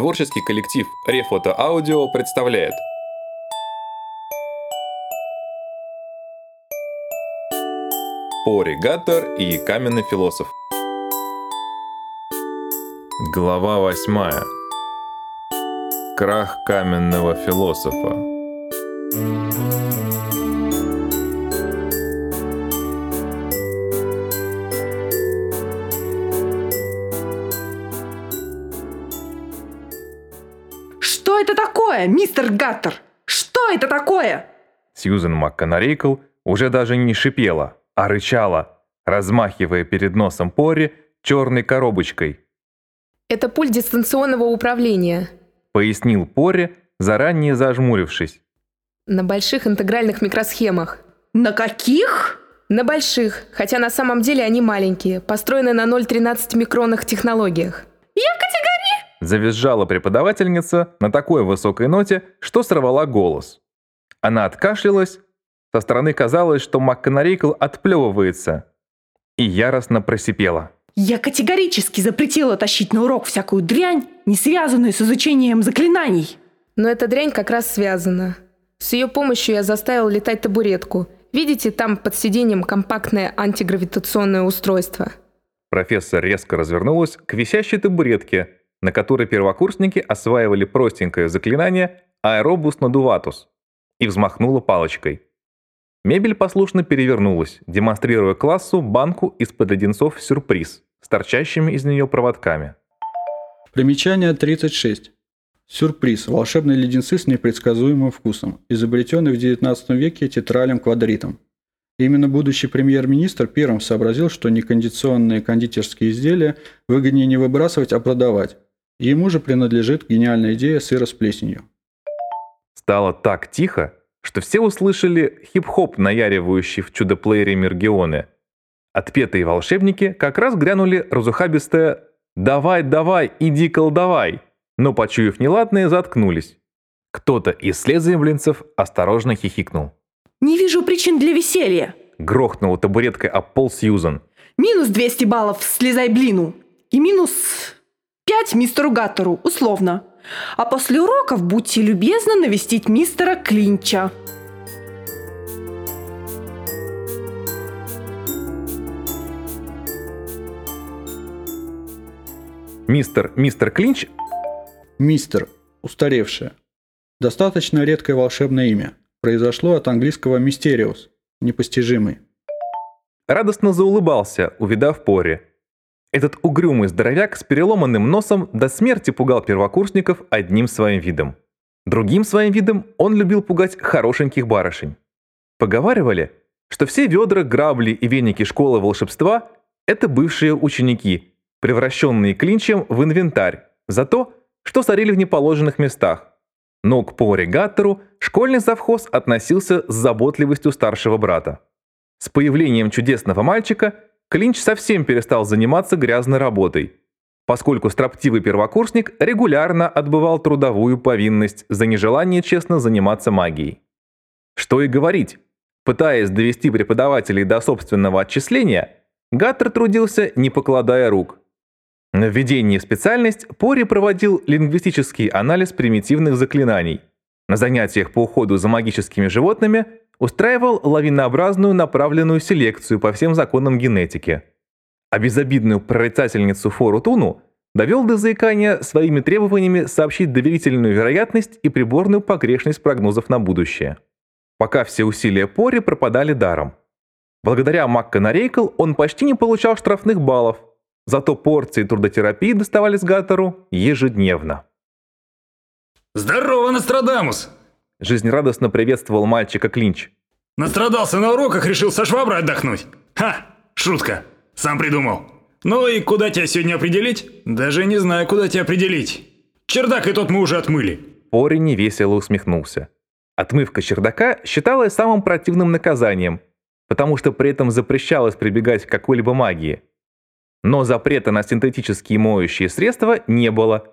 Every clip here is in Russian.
Творческий коллектив Рефото Аудио представляет. Поригатор и каменный философ Глава восьмая. Крах каменного философа Сьюзен МакКонарейкл уже даже не шипела, а рычала, размахивая перед носом Пори черной коробочкой, Это пульт дистанционного управления. пояснил Пори, заранее зажмурившись. На больших интегральных микросхемах. На каких? На больших, хотя на самом деле они маленькие, построены на 0,13 микронных технологиях. Завизжала преподавательница на такой высокой ноте, что сорвала голос. Она откашлялась, со стороны казалось, что МакКонарейкл отплевывается, и яростно просипела. Я категорически запретила тащить на урок всякую дрянь, не связанную с изучением заклинаний. Но эта дрянь как раз связана. С ее помощью я заставил летать табуретку. Видите, там под сиденьем компактное антигравитационное устройство. Профессор резко развернулась к висящей табуретке, на которой первокурсники осваивали простенькое заклинание «Аэробус надуватус» и взмахнула палочкой. Мебель послушно перевернулась, демонстрируя классу банку из-под леденцов сюрприз с торчащими из нее проводками. Примечание 36. Сюрприз. Волшебные леденцы с непредсказуемым вкусом, изобретенный в XIX веке тетралем квадритом. Именно будущий премьер-министр первым сообразил, что некондиционные кондитерские изделия выгоднее не выбрасывать, а продавать. Ему же принадлежит гениальная идея сыра с плесенью. Стало так тихо, что все услышали хип-хоп, наяривающий в чудо-плеере Мергионы. Отпетые волшебники как раз грянули разухабистое «Давай, давай, иди колдовай!», но, почуяв неладное, заткнулись. Кто-то из слезаемленцев осторожно хихикнул. Не вижу причин для веселья. Грохнула табуреткой об пол Сьюзан. Минус 200 баллов слезай блину. И минус 5 мистеру Гаттеру, условно. А после уроков будьте любезны навестить мистера Клинча. Мистер, мистер Клинч Мистер. Устаревшее. Достаточно редкое волшебное имя. Произошло от английского «мистериус» – непостижимый. радостно заулыбался, увидав Пори. Этот угрюмый здоровяк с переломанным носом до смерти пугал первокурсников одним своим видом. Другим своим видом он любил пугать хорошеньких барышень. Поговаривали, что все ведра, грабли и веники школы волшебства – это бывшие ученики, превращенные клинчем в инвентарь за то, что сорили в неположенных местах. Но к Пори Гаттеру школьный завхоз относился с заботливостью старшего брата. С появлением чудесного мальчика Клинч совсем перестал заниматься грязной работой, поскольку строптивый первокурсник регулярно отбывал трудовую повинность за нежелание честно заниматься магией. Что и говорить, пытаясь довести преподавателей до собственного отчисления, Гаттер трудился, не покладая рук. На введении в специальность Пори проводил лингвистический анализ примитивных заклинаний. На занятиях по уходу за магическими животными устраивал лавинообразную направленную селекцию по всем законам генетики. А безобидную прорицательницу Фору Туну довел до заикания своими требованиями сообщить доверительную вероятность и приборную погрешность прогнозов на будущее. Пока все усилия Пори пропадали даром. Благодаря МакКонарейкл он почти не получал штрафных баллов, зато порции трудотерапии доставались Гаттеру ежедневно. Здорово, Нострадамус! Жизнерадостно приветствовал мальчика Клинч. Настрадался на уроках, решил со шваброй отдохнуть. Ха, шутка. Сам придумал. Ну и куда тебя сегодня определить? Даже не знаю, куда тебя определить. Чердак и тот мы уже отмыли. Пори невесело усмехнулся. Отмывка чердака считалась самым противным наказанием, потому что при этом запрещалось прибегать к какой-либо магии. Но запрета на синтетические моющие средства не было,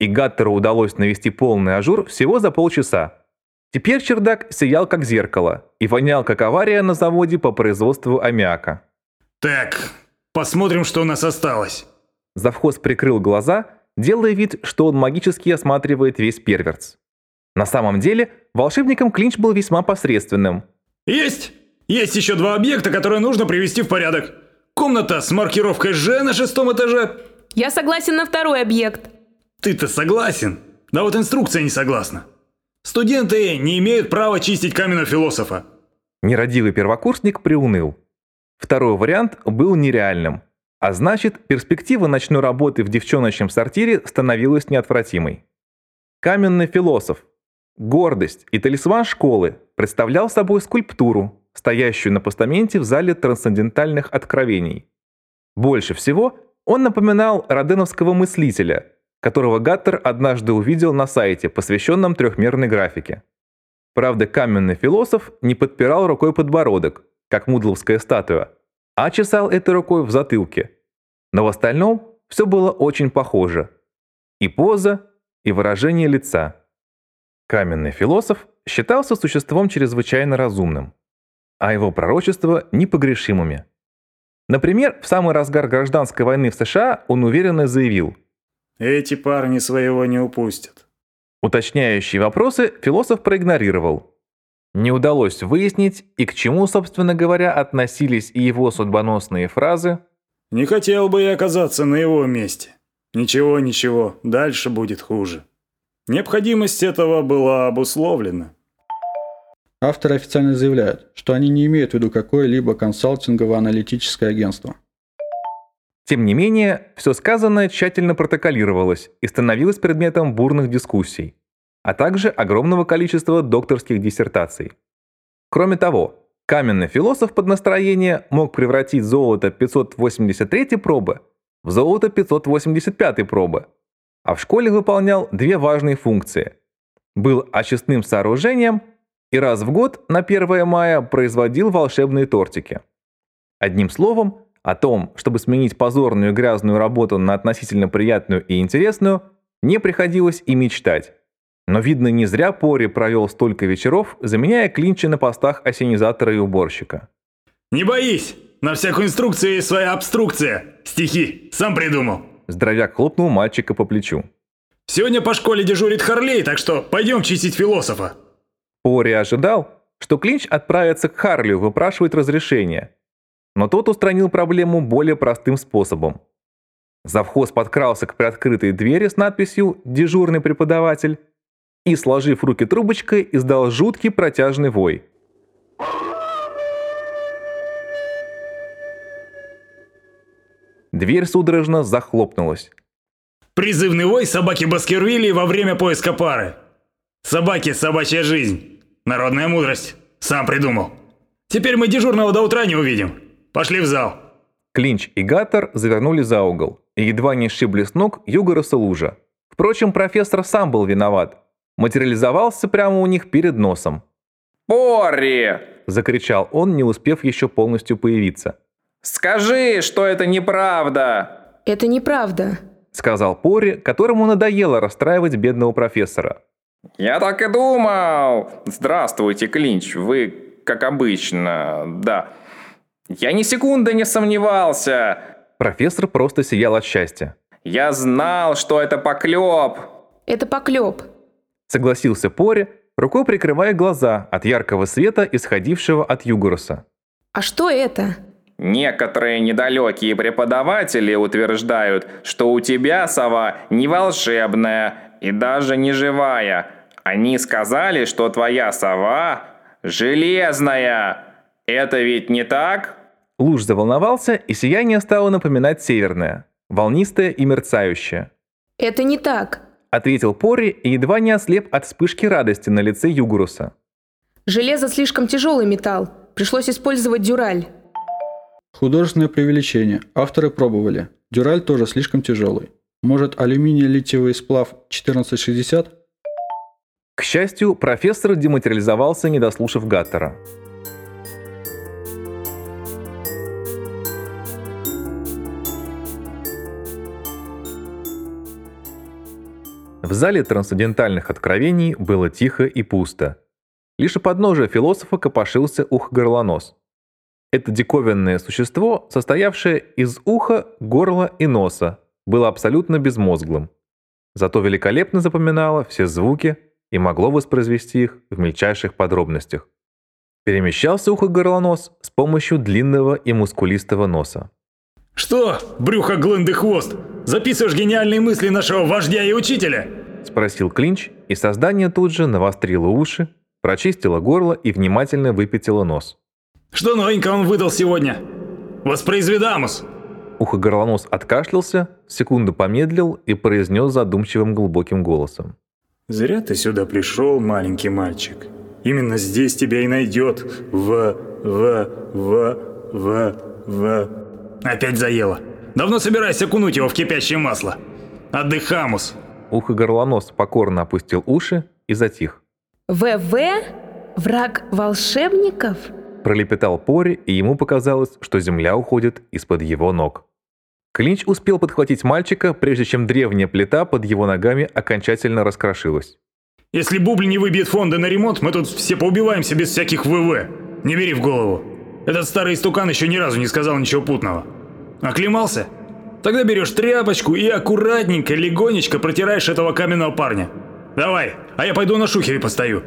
и Гаттеру удалось навести полный ажур всего за полчаса. Теперь чердак сиял как зеркало и вонял как авария на заводе по производству аммиака. Так, посмотрим, что у нас осталось. Завхоз прикрыл глаза делая вид, что он магически осматривает весь Первертс. На самом деле, волшебником Клинч был весьма посредственным. Есть! Есть еще два объекта, которые нужно привести в порядок. Комната с маркировкой «Ж» на шестом этаже. Я согласен на второй объект. Ты-то согласен? Да вот инструкция не согласна. Студенты не имеют права чистить каменного философа. Нерадивый первокурсник приуныл. Второй вариант был нереальным. А значит, перспектива ночной работы в девчоночном сортире становилась неотвратимой. Каменный философ, гордость и талисман школы представлял собой скульптуру, стоящую на постаменте в зале трансцендентальных откровений. Больше всего он напоминал роденовского мыслителя, которого Гаттер однажды увидел на сайте, посвященном трехмерной графике. Правда, каменный философ не подпирал рукой подбородок, как мудловская статуя, а чесал этой рукой в затылке. Но в остальном все было очень похоже. И поза, и выражение лица. Каменный философ считался существом чрезвычайно разумным, а его пророчества непогрешимыми. Например, в самый разгар гражданской войны в США он уверенно заявил «Эти парни своего не упустят». Уточняющие вопросы философ проигнорировал. Не удалось выяснить, и к чему, собственно говоря, относились и его судьбоносные фразы «Не хотел бы я оказаться на его месте. Ничего, ничего, дальше будет хуже». Необходимость этого была обусловлена. Авторы официально заявляют, что они не имеют в виду какое-либо консалтингово-аналитическое агентство. Тем не менее, все сказанное тщательно протоколировалось и становилось предметом бурных дискуссий, а также огромного количества докторских диссертаций. Кроме того, каменный философ под настроение мог превратить золото 583 пробы в золото 585 пробы, а в школе выполнял две важные функции. Был очистным сооружением и раз в год на 1 мая производил волшебные тортики. Одним словом, о том, чтобы сменить позорную и грязную работу на относительно приятную и интересную, не приходилось и мечтать. Но, видно, не зря Пори провел столько вечеров, заменяя клинчи на постах осенизатора и уборщика. «Не боись! На всякую инструкцию есть своя обструкция! Стихи! Сам придумал!» Здоровяк хлопнул мальчика по плечу. «Сегодня по школе дежурит Харлей, так что пойдем чистить философа!» Пори ожидал, что Клинч отправится к Харлю выпрашивать разрешение – но тот устранил проблему более простым способом. Завхоз подкрался к приоткрытой двери с надписью «Дежурный преподаватель» и, сложив руки трубочкой, издал жуткий протяжный вой. Дверь судорожно захлопнулась. Призывный вой собаки Баскервилли во время поиска пары. Собаки – собачья жизнь. Народная мудрость. Сам придумал. Теперь мы дежурного до утра не увидим. Пошли в зал!» Клинч и Гаттер завернули за угол и едва не сшибли с ног Югороса лужа. Впрочем, профессор сам был виноват. Материализовался прямо у них перед носом. «Порри!» – закричал он, не успев еще полностью появиться. «Скажи, что это неправда!» Это неправда. Сказал Пори, которому надоело расстраивать бедного профессора. «Я так и думал! Здравствуйте, Клинч, вы, как обычно, да. Я ни секунды не сомневался. Профессор просто сиял от счастья. Я знал, что это поклеп. Это поклеп. Согласился Пори, рукой прикрывая глаза от яркого света, исходившего от Югуруса. А что это? Некоторые недалекие преподаватели утверждают, что у тебя сова не волшебная и даже не живая. Они сказали, что твоя сова железная. Это ведь не так? Луж заволновался, и сияние стало напоминать северное, волнистое и мерцающее. Это не так. Ответил Пори и едва не ослеп от вспышки радости на лице Югуруса. Железо слишком тяжелый металл. Пришлось использовать дюраль. Художественное преувеличение. Авторы пробовали. Дюраль тоже слишком тяжелый. Может, алюминий-литиевый сплав 1460? К счастью, профессор дематериализовался, не дослушав Гаттера. В зале трансцендентальных откровений было тихо и пусто. Лишь у подножия философа копошился ух-горлонос. Это диковинное существо, состоявшее из уха, горла и носа, было абсолютно безмозглым. зато великолепно запоминало все звуки и могло воспроизвести их в мельчайших подробностях. Перемещался ухо-горлонос с помощью длинного и мускулистого носа. Что, брюхо глынды хвост, записываешь гениальные мысли нашего вождя и учителя? Спросил Клинч, и создание тут же навострило уши, прочистило горло и внимательно выпятило нос. Что новенького он выдал сегодня? Воспроизведамус! Ухо-горлонос откашлялся, секунду помедлил и произнес задумчивым глубоким голосом. Зря ты сюда пришел, маленький мальчик. Именно здесь тебя и найдет. В, в, в, в, в. Опять заело. Давно собираюсь окунуть его в кипящее масло. Отдыхамус. Ухо-горлонос покорно опустил уши и затих. ВВ? Враг волшебников? Пролепетал Пори, и ему показалось, что земля уходит из-под его ног. Клинч успел подхватить мальчика, прежде чем древняя плита под его ногами окончательно раскрошилась. Если Бубль не выбьет фонды на ремонт, мы тут все поубиваемся без всяких ВВ. Не бери в голову. Этот старый истукан еще ни разу не сказал ничего путного. Оклемался? Тогда берешь тряпочку и аккуратненько, легонечко протираешь этого каменного парня. Давай, а я пойду на шухере постою.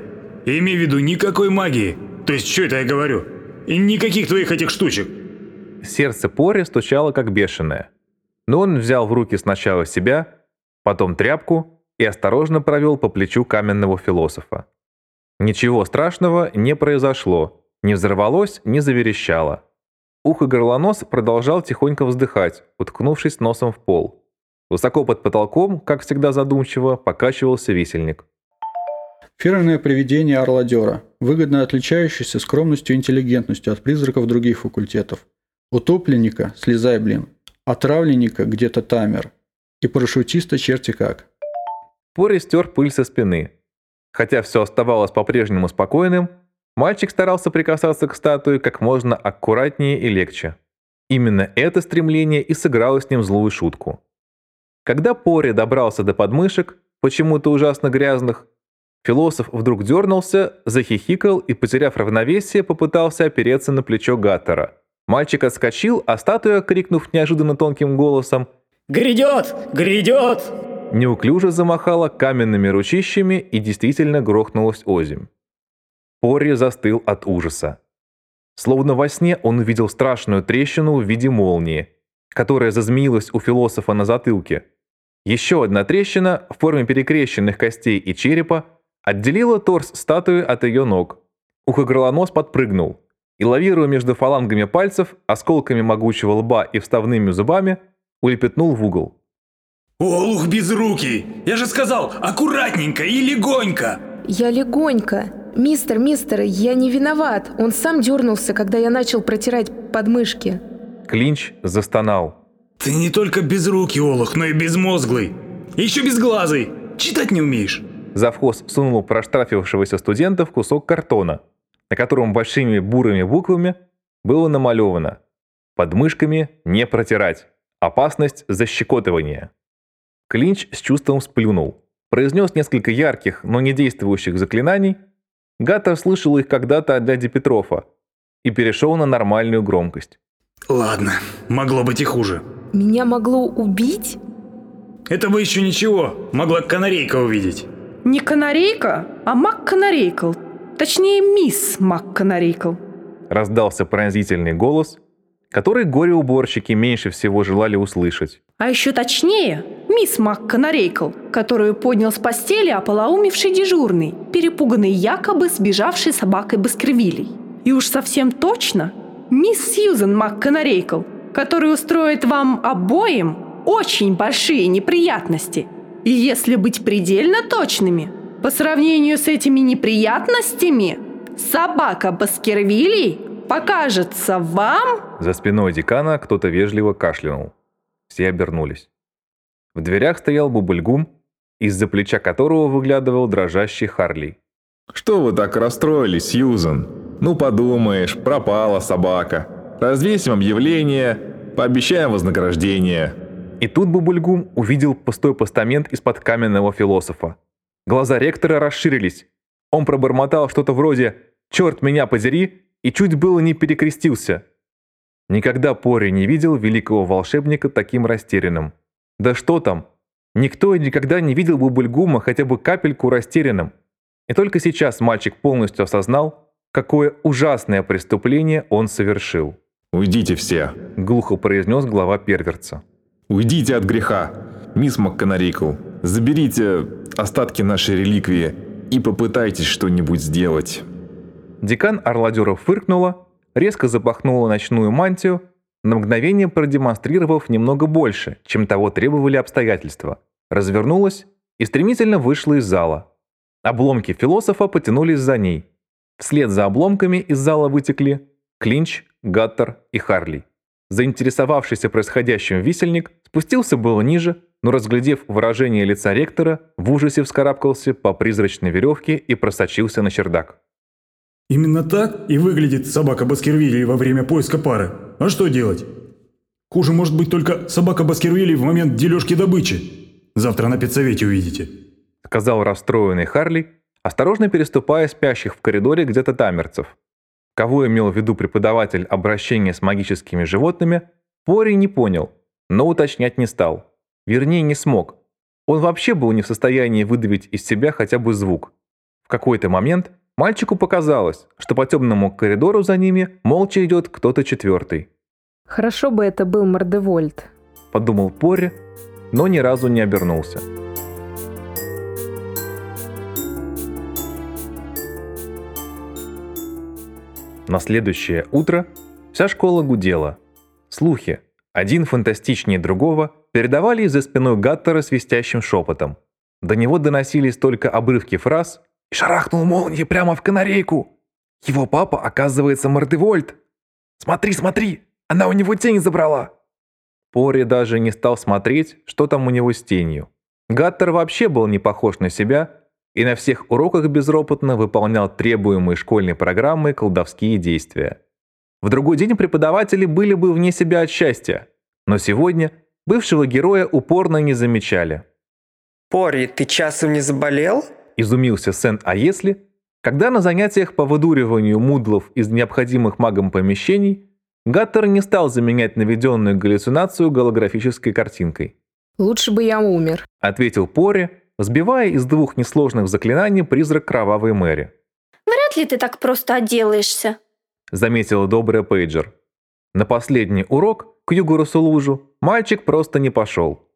И имей в виду, никакой магии. То есть, что это я говорю? И никаких твоих этих штучек. Сердце Пори стучало как бешеное. Но он взял в руки сначала себя, потом тряпку и осторожно провел по плечу каменного философа. Ничего страшного не произошло, не взорвалось, не заверещало. Ухо-горлонос продолжал тихонько вздыхать, уткнувшись носом в пол. Высоко под потолком, как всегда задумчиво, покачивался висельник. Фирменное привидение орладера, выгодно отличающееся скромностью и интеллигентностью от призраков других факультетов. Утопленника, слезай, блин. Отравленника, где-то тамер. И парашютиста черти как. Пори стер пыль со спины. Хотя все оставалось по-прежнему спокойным, мальчик старался прикасаться к статуе как можно аккуратнее и легче. Именно это стремление и сыграло с ним злую шутку. Когда Пори добрался до подмышек, почему-то ужасно грязных, философ вдруг дернулся, захихикал и, потеряв равновесие, попытался опереться на плечо Гаттера. Мальчик отскочил, а статуя, крикнув неожиданно тонким голосом «Грядет! Грядет!» неуклюже замахала каменными ручищами и действительно грохнулась озимь. Пори застыл от ужаса. Словно во сне он увидел страшную трещину в виде молнии, которая зазмеилась у философа на затылке. Еще одна трещина в форме перекрещенных костей и черепа отделила торс статуи от ее ног. Ухогорлонос подпрыгнул и, лавируя между фалангами пальцев, осколками могучего лба и вставными зубами, улепетнул в угол. «Олух безрукий! Я же сказал, аккуратненько и легонько!» Я легонько. Мистер, мистер, я не виноват. Он сам дернулся, когда я начал протирать подмышки. Клинч застонал. Ты не только безрукий, Олух, но и безмозглый. Еще безглазый. Читать не умеешь. Завхоз сунул проштрафившегося студента в кусок картона, на котором большими бурыми буквами было намалевано «Под мышками не протирать. Опасность защекотывания». Клинч с чувством сплюнул. Произнес несколько ярких, но не действующих заклинаний. Гаттер слышал их когда-то от дяди Петрова и перешел на нормальную громкость. Ладно, могло быть и хуже. Меня могло убить? Это бы еще ничего, могла канарейка увидеть. Не канарейка, а мак-канарейкл. Точнее, мисс мак-канарейкл. Раздался пронзительный голос, который горе-уборщики меньше всего желали услышать. А еще точнее, мисс МакКанарейкл, которую поднял с постели ополоумевший дежурный, перепуганный якобы сбежавшей собакой Баскервилей. И уж совсем точно, мисс Сьюзен МакКанарейкл, который устроит вам обоим очень большие неприятности. И если быть предельно точными, по сравнению с этими неприятностями, собака Баскервилей покажется вам... За спиной декана кто-то вежливо кашлянул. Все обернулись. В дверях стоял Бубльгум, из-за плеча которого выглядывал дрожащий Харли. «Что вы так расстроились, Сьюзан? Ну подумаешь, пропала собака. Развесим объявление, пообещаем вознаграждение». И тут Бубульгум увидел пустой постамент из-под каменного философа. Глаза ректора расширились. Он пробормотал что-то вроде «Черт меня подери!» и чуть было не перекрестился. Никогда Пори не видел великого волшебника таким растерянным. Да что там, Никто и никогда не видел Бубульгума хотя бы капельку растерянным. И только сейчас мальчик полностью осознал, какое ужасное преступление он совершил. «Уйдите все!» – глухо произнес глава перверца. «Уйдите от греха! Мисс МакКонарикл, заберите остатки нашей реликвии и попытайтесь что-нибудь сделать!» Декан Орладеров фыркнула, резко запахнула ночную мантию, на мгновение продемонстрировав немного больше, чем того требовали обстоятельства, развернулась и стремительно вышла из зала. Обломки философа потянулись за ней. Вслед за обломками из зала вытекли Клинч, Гаттер и Харли. Заинтересовавшийся происходящим висельник спустился было ниже, но, разглядев выражение лица ректора, в ужасе вскарабкался по призрачной веревке и просочился на чердак. Именно так и выглядит собака Баскервилей во время поиска пары. А что делать? Хуже может быть только собака Баскервилей в момент дележки добычи. Завтра на педсовете увидите. Сказал расстроенный Харли, осторожно переступая спящих в коридоре где-то тамерцев. Кого имел в виду преподаватель обращения с магическими животными, Пори не понял, но уточнять не стал. Вернее, не смог. Он вообще был не в состоянии выдавить из себя хотя бы звук. В какой-то момент мальчику показалось, что по темному коридору за ними молча идет кто-то четвертый. Хорошо бы это был Мордевольт. Подумал Пори, но ни разу не обернулся. На следующее утро вся школа гудела. Слухи, один фантастичнее другого, передавали из-за спиной Гаттера свистящим шепотом. До него доносились только обрывки фраз «И шарахнул молнией прямо в канарейку! Его папа, оказывается, Мордевольт! Смотри, смотри, она у него тень забрала!» Пори даже не стал смотреть, что там у него с тенью. Гаттер вообще был не похож на себя и на всех уроках безропотно выполнял требуемые школьной программой колдовские действия. В другой день преподаватели были бы вне себя от счастья, но сегодня бывшего героя упорно не замечали. «Пори, ты часом не заболел?» – изумился Сент «А если?», когда на занятиях по выдуриванию мудлов из необходимых магом помещений Гаттер не стал заменять наведенную галлюцинацию голографической картинкой. «Лучше бы я умер», – ответил Пори, сбивая из двух несложных заклинаний призрак кровавой Мэри. «Вряд ли ты так просто отделаешься», — заметила добрая Пейджер. На последний урок к Югорусу Лужу мальчик просто не пошел.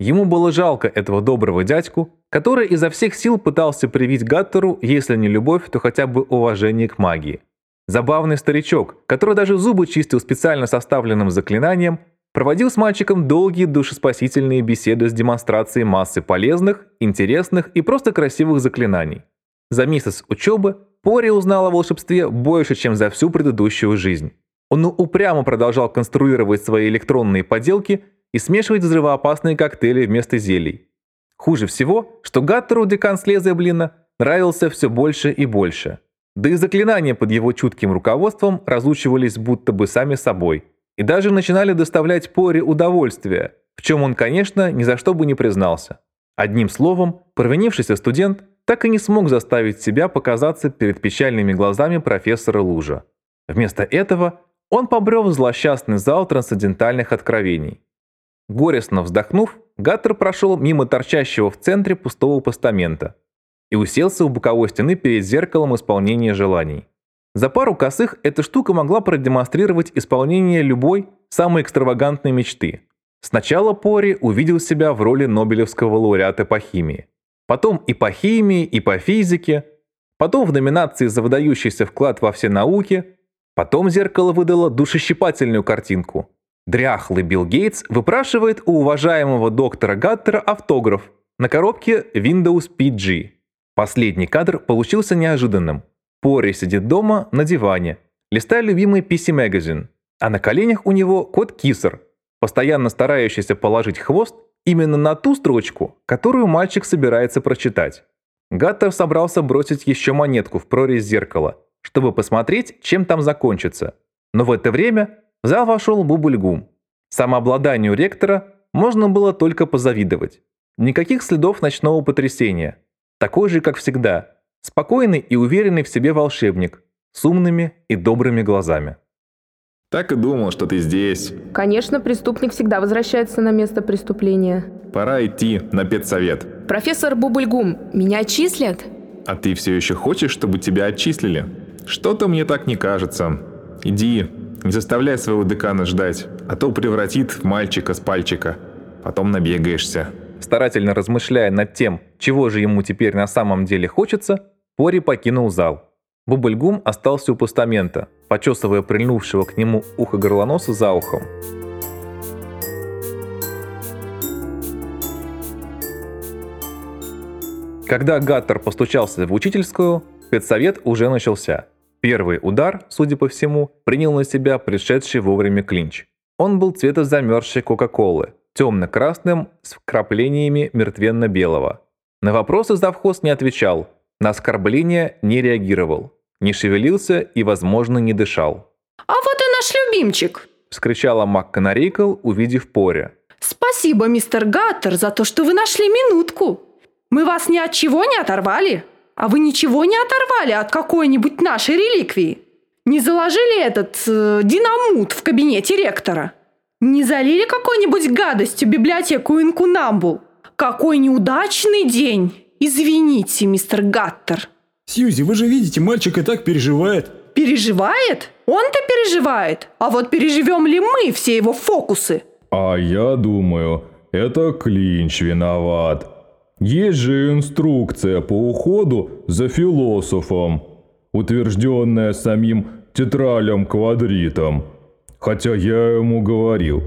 Ему было жалко этого доброго дядьку, который изо всех сил пытался привить Гаттеру, если не любовь, то хотя бы уважение к магии. Забавный старичок, который даже зубы чистил специально составленным заклинанием, проводил с мальчиком долгие душеспасительные беседы с демонстрацией массы полезных, интересных и просто красивых заклинаний. За месяц учебы Пори узнал о волшебстве больше, чем за всю предыдущую жизнь. Он упрямо продолжал конструировать свои электронные поделки и смешивать взрывоопасные коктейли вместо зелий. Хуже всего, что Гаттеру декан Слезеблина нравился все больше и больше. Да и заклинания под его чутким руководством разучивались будто бы сами собой – и даже начинали доставлять Пори удовольствие, в чем он, конечно, ни за что бы не признался. Одним словом, провинившийся студент так и не смог заставить себя показаться перед печальными глазами профессора Лужа. Вместо этого он побрел в злосчастный зал трансцендентальных откровений. Горестно вздохнув, Гаттер прошел мимо торчащего в центре пустого постамента и уселся у боковой стены перед зеркалом исполнения желаний. За пару косых эта штука могла продемонстрировать исполнение любой, самой экстравагантной мечты. Сначала Пори увидел себя в роли Нобелевского лауреата по химии. Потом и по химии, и по физике. Потом в номинации за выдающийся вклад во все науки. Потом зеркало выдало душещипательную картинку. Дряхлый Билл Гейтс выпрашивает у уважаемого доктора Гаттера автограф на коробке Windows PG. Последний кадр получился неожиданным. Пори сидит дома на диване, листая любимый PC Magazine, а на коленях у него кот Кисер, постоянно старающийся положить хвост именно на ту строчку, которую мальчик собирается прочитать. Гаттер собрался бросить еще монетку в прорезь зеркала, чтобы посмотреть, чем там закончится. Но в это время в зал вошел Бубульгум. Самообладанию ректора можно было только позавидовать. Никаких следов ночного потрясения. Такой же, как всегда, Спокойный и уверенный в себе волшебник с умными и добрыми глазами. Так и думал, что ты здесь. Конечно, преступник всегда возвращается на место преступления. Пора идти на педсовет. Профессор Бубульгум, меня отчислят? А ты все еще хочешь, чтобы тебя отчислили? Что-то мне так не кажется. Иди, не заставляй своего декана ждать, а то превратит в мальчика с пальчика. Потом набегаешься. Старательно размышляя над тем, чего же ему теперь на самом деле хочется, Пори покинул зал. Бубльгум остался у постамента, почесывая прильнувшего к нему ухо горлоноса за ухом. Когда Гаттер постучался в учительскую, спецсовет уже начался. Первый удар, судя по всему, принял на себя пришедший вовремя клинч. Он был цвета замерзшей Кока-Колы, темно-красным с вкраплениями мертвенно-белого. На вопросы завхоз не отвечал, на оскорбления не реагировал, не шевелился и, возможно, не дышал. «А вот и наш любимчик!» – вскричала МакКонарейкл, увидев Поре. «Спасибо, мистер Гаттер, за то, что вы нашли минутку. Мы вас ни от чего не оторвали, а вы ничего не оторвали от какой-нибудь нашей реликвии. Не заложили этот э, динамут в кабинете ректора? Не залили какой-нибудь гадостью библиотеку Инкунамбул? Какой неудачный день! Извините, мистер Гаттер». Сьюзи, вы же видите, мальчик и так переживает. Переживает? Он-то переживает. А вот переживем ли мы все его фокусы? А я думаю, это Клинч виноват. Есть же инструкция по уходу за философом, утвержденная самим тетралем квадритом. Хотя я ему говорил.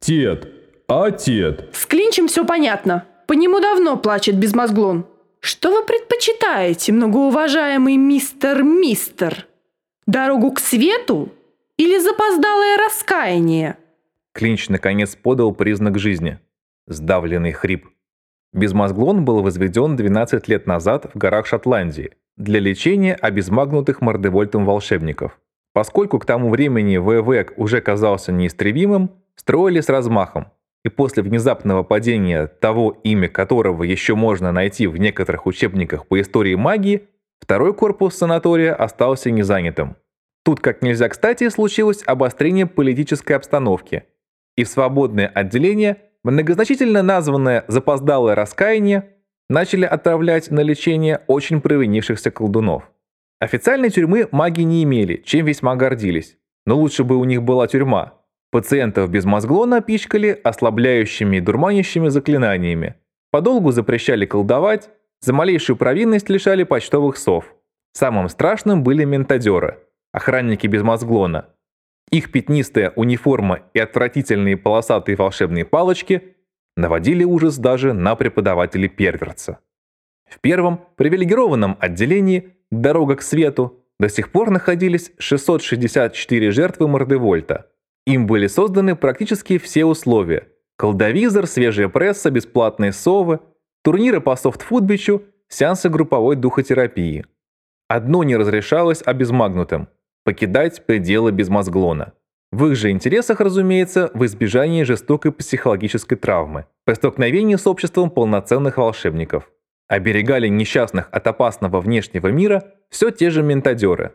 Тет, а Тет? С Клинчем все понятно. По нему давно плачет безмозглон. Что вы предпочитаете, многоуважаемый мистер Мистер? Дорогу к свету или запоздалое раскаяние? Клинч наконец подал признак жизни. Сдавленный хрип. Безмозглон был возведен 12 лет назад в горах Шотландии для лечения обезмагнутых мордевольтом волшебников. Поскольку к тому времени ВВЭК уже казался неистребимым, строили с размахом, и после внезапного падения того, имя которого еще можно найти в некоторых учебниках по истории магии, второй корпус санатория остался незанятым. Тут как нельзя кстати случилось обострение политической обстановки, и в свободное отделение многозначительно названное «запоздалое раскаяние» начали отправлять на лечение очень провинившихся колдунов. Официальной тюрьмы маги не имели, чем весьма гордились. Но лучше бы у них была тюрьма. Пациентов без мозглона пичкали ослабляющими и дурманящими заклинаниями. Подолгу запрещали колдовать, за малейшую провинность лишали почтовых сов. Самым страшным были ментадеры, охранники без мозглона, их пятнистая униформа и отвратительные полосатые волшебные палочки наводили ужас даже на преподавателей перверца. В первом привилегированном отделении «Дорога к свету» до сих пор находились 664 жертвы Мордевольта. Им были созданы практически все условия. Колдовизор, свежая пресса, бесплатные совы, турниры по софтфутбичу, сеансы групповой духотерапии. Одно не разрешалось обезмагнутым – покидать пределы безмозглона. В их же интересах, разумеется, в избежании жестокой психологической травмы, при столкновении с обществом полноценных волшебников. Оберегали несчастных от опасного внешнего мира все те же ментадеры.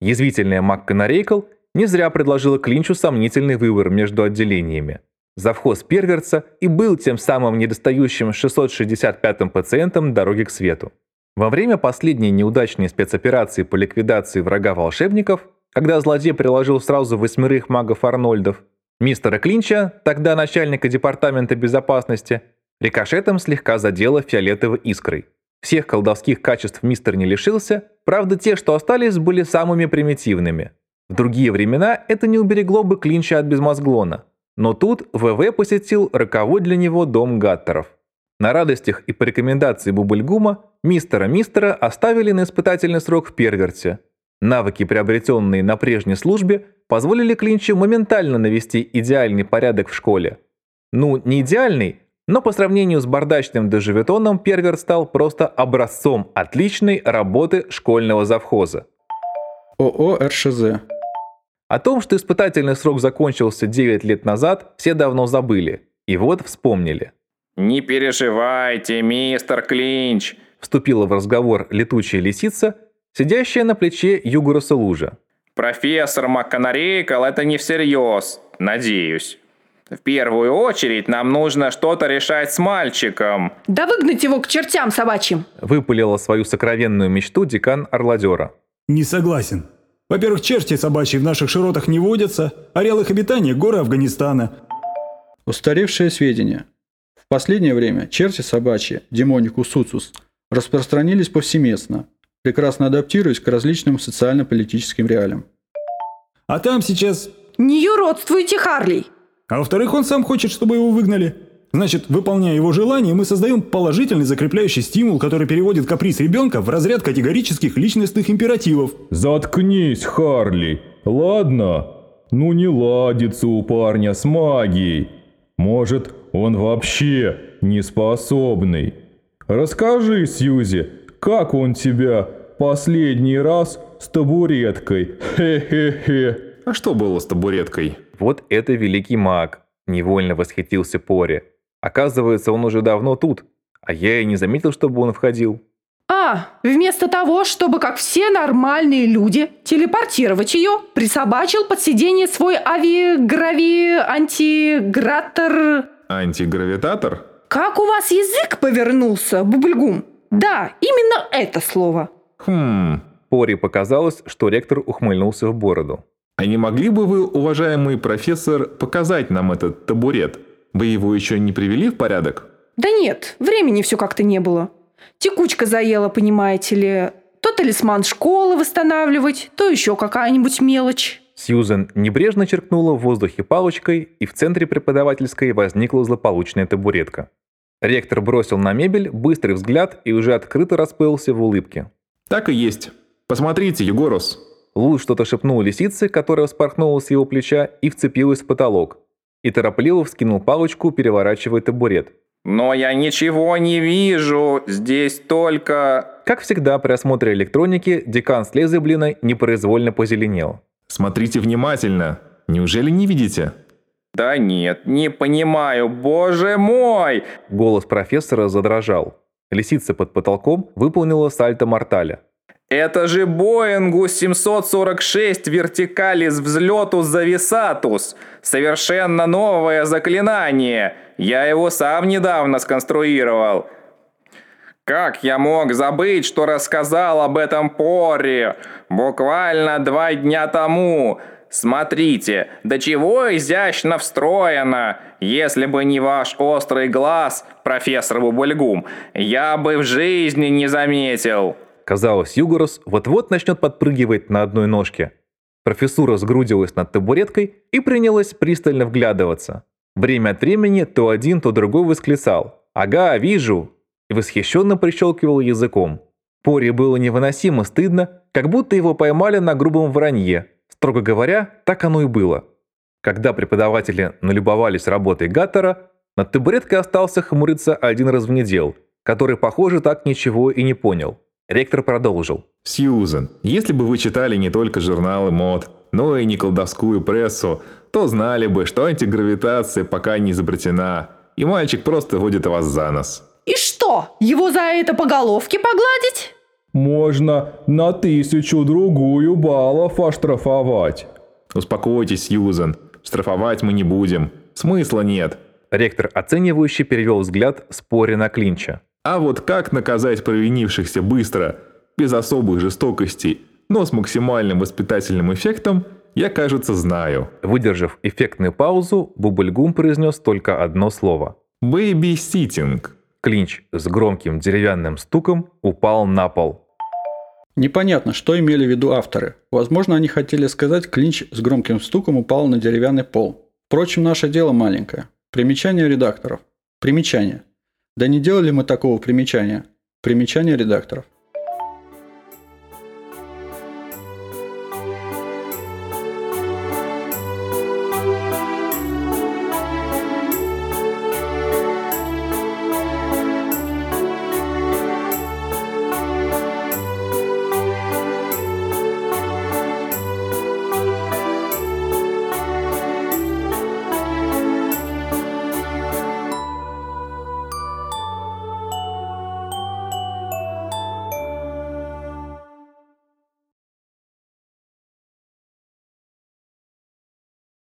Язвительная МакКонарейкл не зря предложила Клинчу сомнительный выбор между отделениями. Завхоз перверца и был тем самым недостающим 665-м пациентом дороги к свету. Во время последней неудачной спецоперации по ликвидации врага волшебников, когда злодей приложил сразу восьмерых магов Арнольдов, мистера Клинча, тогда начальника департамента безопасности, рикошетом слегка задело фиолетовой искрой. Всех колдовских качеств мистер не лишился, правда те, что остались, были самыми примитивными. В другие времена это не уберегло бы Клинча от безмозглона. Но тут ВВ посетил роковой для него дом Гаттеров. На радостях и по рекомендации Бубльгума мистера-мистера оставили на испытательный срок в Перверте. Навыки, приобретенные на прежней службе, позволили Клинчу моментально навести идеальный порядок в школе. Ну, не идеальный, но по сравнению с бардачным доживетоном Перверт стал просто образцом отличной работы школьного завхоза. ООО РШЗ. О том, что испытательный срок закончился 9 лет назад, все давно забыли. И вот вспомнили. «Не переживайте, мистер Клинч!» Вступила в разговор летучая лисица, сидящая на плече Югуруса Лужа. Профессор МакКонарейкл это не всерьез, надеюсь. В первую очередь нам нужно что-то решать с мальчиком. Да выгнать его к чертям собачьим. Выпалила свою сокровенную мечту декан Орладера. Не согласен. Во-первых, черти собачьи в наших широтах не водятся, ареал их обитания – горы Афганистана. Устаревшие сведения. В последнее время черти собачьи, демоникус суцус, распространились повсеместно, прекрасно адаптируясь к различным социально-политическим реалиям. А там сейчас... Не юродствуйте, Харли. А во-вторых, он сам хочет, чтобы его выгнали. Значит, выполняя его желание, мы создаем положительный закрепляющий стимул, который переводит каприз ребенка в разряд категорических личностных императивов. Заткнись, Харли. Ладно? Ну не ладится у парня с магией. Может, он вообще не способный. Расскажи, Сьюзи, как он тебя последний раз с табуреткой? Хе-хе-хе. А что было с табуреткой? Вот это великий маг, невольно восхитился Пори. Оказывается, он уже давно тут, а я и не заметил, чтобы он входил. А, вместо того, чтобы, как все нормальные люди, телепортировать ее, присобачил под сиденье свой ави-грави-антигратор... Антигравитатор? Как у вас язык повернулся, Бубльгум? Да, именно это слово. Хм, Пори показалось, что ректор ухмыльнулся в бороду. а не могли бы вы, уважаемый профессор, показать нам этот табурет? Вы его еще не привели в порядок? Да нет, времени все как-то не было. Текучка заела, понимаете ли. То талисман школы восстанавливать, то еще какая-нибудь мелочь. Сьюзен небрежно черкнула в воздухе палочкой, и в центре преподавательской возникла злополучная табуретка. Ректор бросил на мебель быстрый взгляд и уже открыто расплылся в улыбке. Так и есть. Посмотрите, Егорус. Луч что-то шепнул лисице, которая вспорхнула с его плеча и вцепилась в потолок. И торопливо вскинул палочку, переворачивая табурет. Но я ничего не вижу, здесь только... Как всегда при осмотре электроники, декан с Лезеблиной непроизвольно позеленел. Смотрите внимательно. Неужели не видите? Да нет, не понимаю, боже мой! Голос профессора задрожал. Лисица под потолком выполнила сальто морталя. Это же Боингу 746 вертикалис взлетус зависатус. Совершенно новое заклинание. Я его сам недавно сконструировал. Как я мог забыть, что рассказал об этом Пори? Буквально два дня тому. Смотрите, до чего изящно встроено. Если бы не ваш острый глаз, профессор Бубульгум, я бы в жизни не заметил. Казалось, Югорос вот-вот начнет подпрыгивать на одной ножке. Профессура сгрудилась над табуреткой и принялась пристально вглядываться. Время от времени то один, то другой восклицал «Ага, вижу!» И восхищенно прищелкивал языком. Пори было невыносимо стыдно, как будто его поймали на грубом вранье. Строго говоря, так оно и было. Когда преподаватели налюбовались работой Гаттера, над табуреткой остался хмуриться один развнедел, который, похоже, так ничего и не понял. Ректор продолжил. Сьюзен, если бы вы читали не только журналы мод, но и не колдовскую прессу, то знали бы, что антигравитация пока не изобретена, и мальчик просто водит вас за нос. И что, его за это по головке погладить? Можно на тысячу-другую баллов оштрафовать. Успокойтесь, Сьюзен, штрафовать мы не будем. Смысла нет. Ректор оценивающе перевел взгляд, с Порри на Клинча. А вот как наказать провинившихся быстро, без особых жестокостей, но с максимальным воспитательным эффектом, я, кажется, знаю. Выдержав эффектную паузу, Бубльгум произнес только одно слово. Baby-sitting. Клинч с громким деревянным стуком упал на пол. Непонятно, что имели в виду авторы. Возможно, они хотели сказать, клинч с громким стуком упал на деревянный пол. Впрочем, наше дело маленькое. Примечание редакторов. Примечание. Да не делали мы такого примечания. Примечание редакторов.